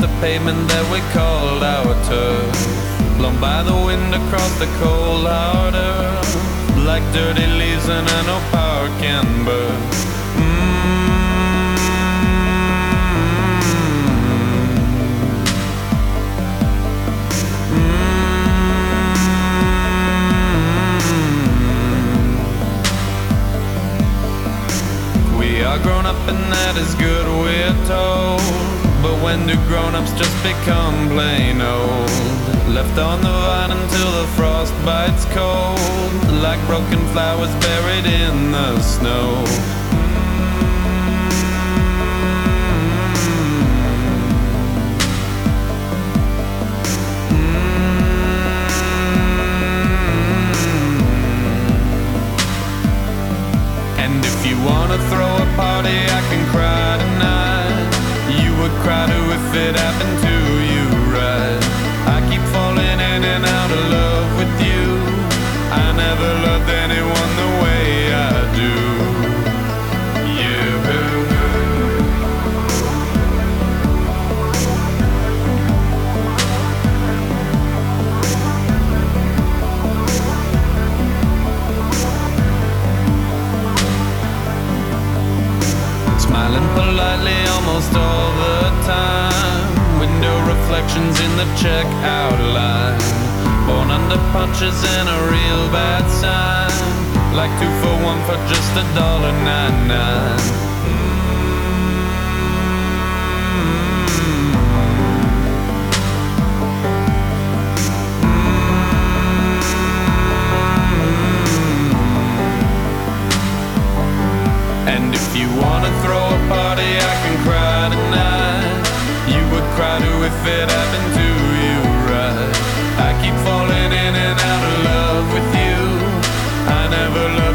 the pavement that we called our turf. Blown by the wind across the cold hard earth. Like dirty leaves and I know power can burn. Mm. Mm. Mm. We are grown up and that is good, we're told. But when do grown ups just become plain old? Left on the vine until the frost bites cold. Like broken flowers buried in the snow. And if you wanna throw a party, I can cry. If it happened reflections in the checkout line. Born under punches and a real bad sign. Like two for one for just a dollar nine nine. And if you wanna throw a party, I can cry tonight. Cry too if it happened to you, right? I keep falling in and out of love with you. I never loved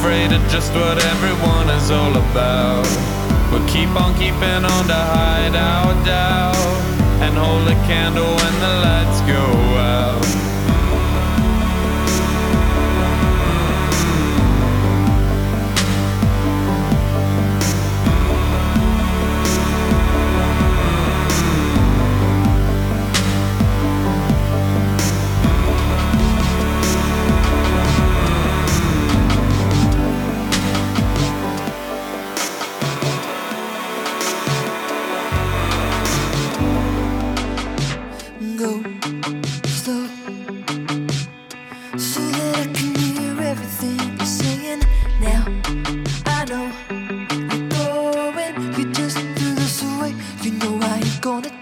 Afraid of just what everyone is all about. We'll keep on keeping on to hide our doubt. And hold a candle when the lights go out. gonna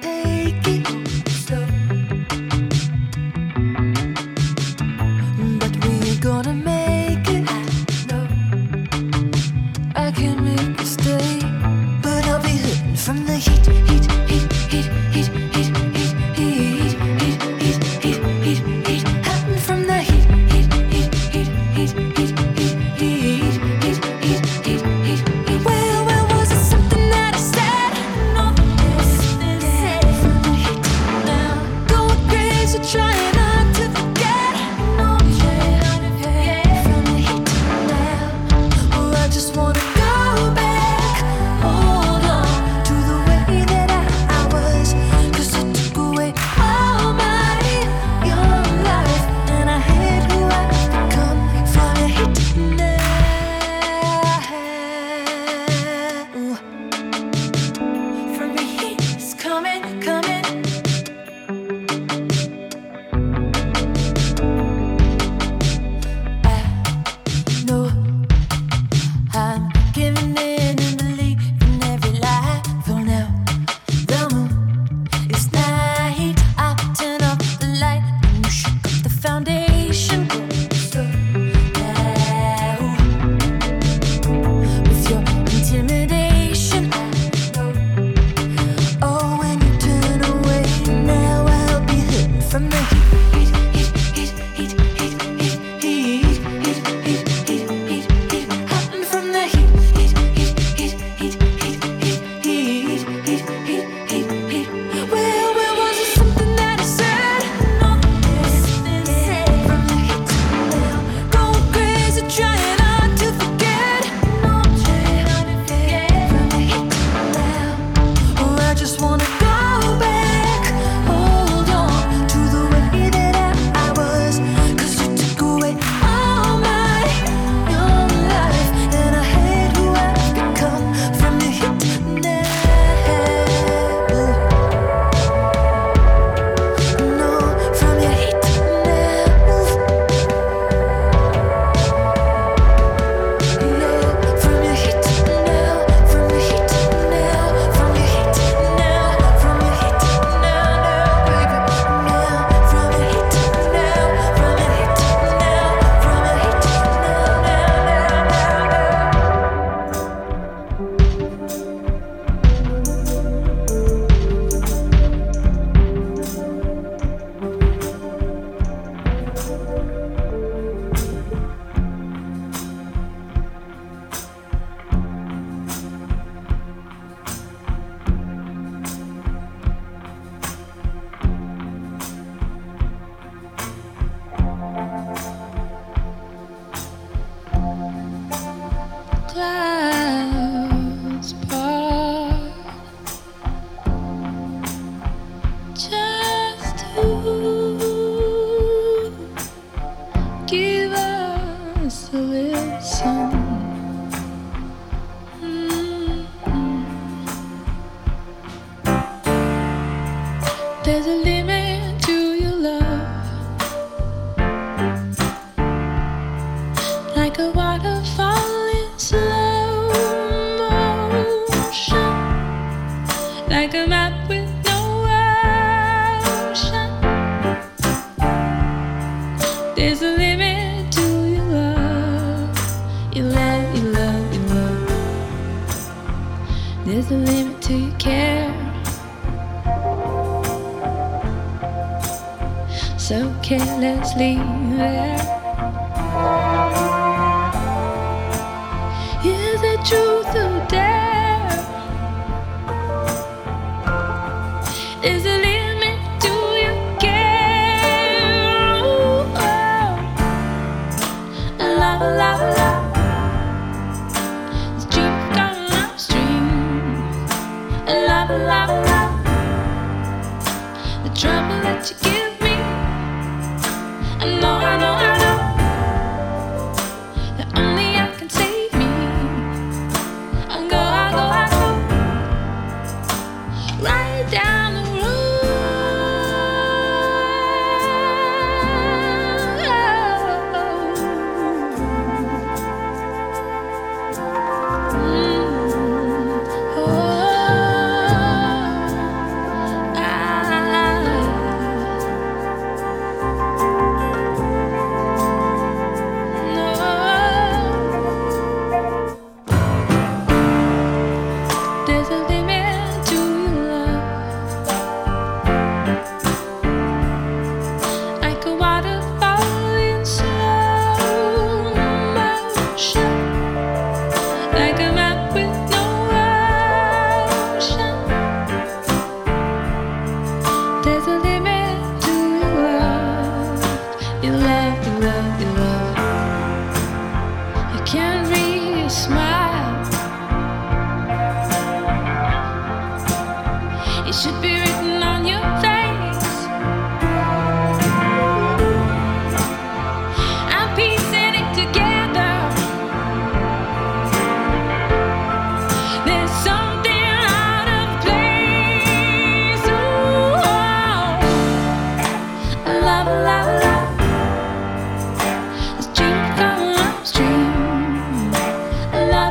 里。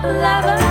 Love,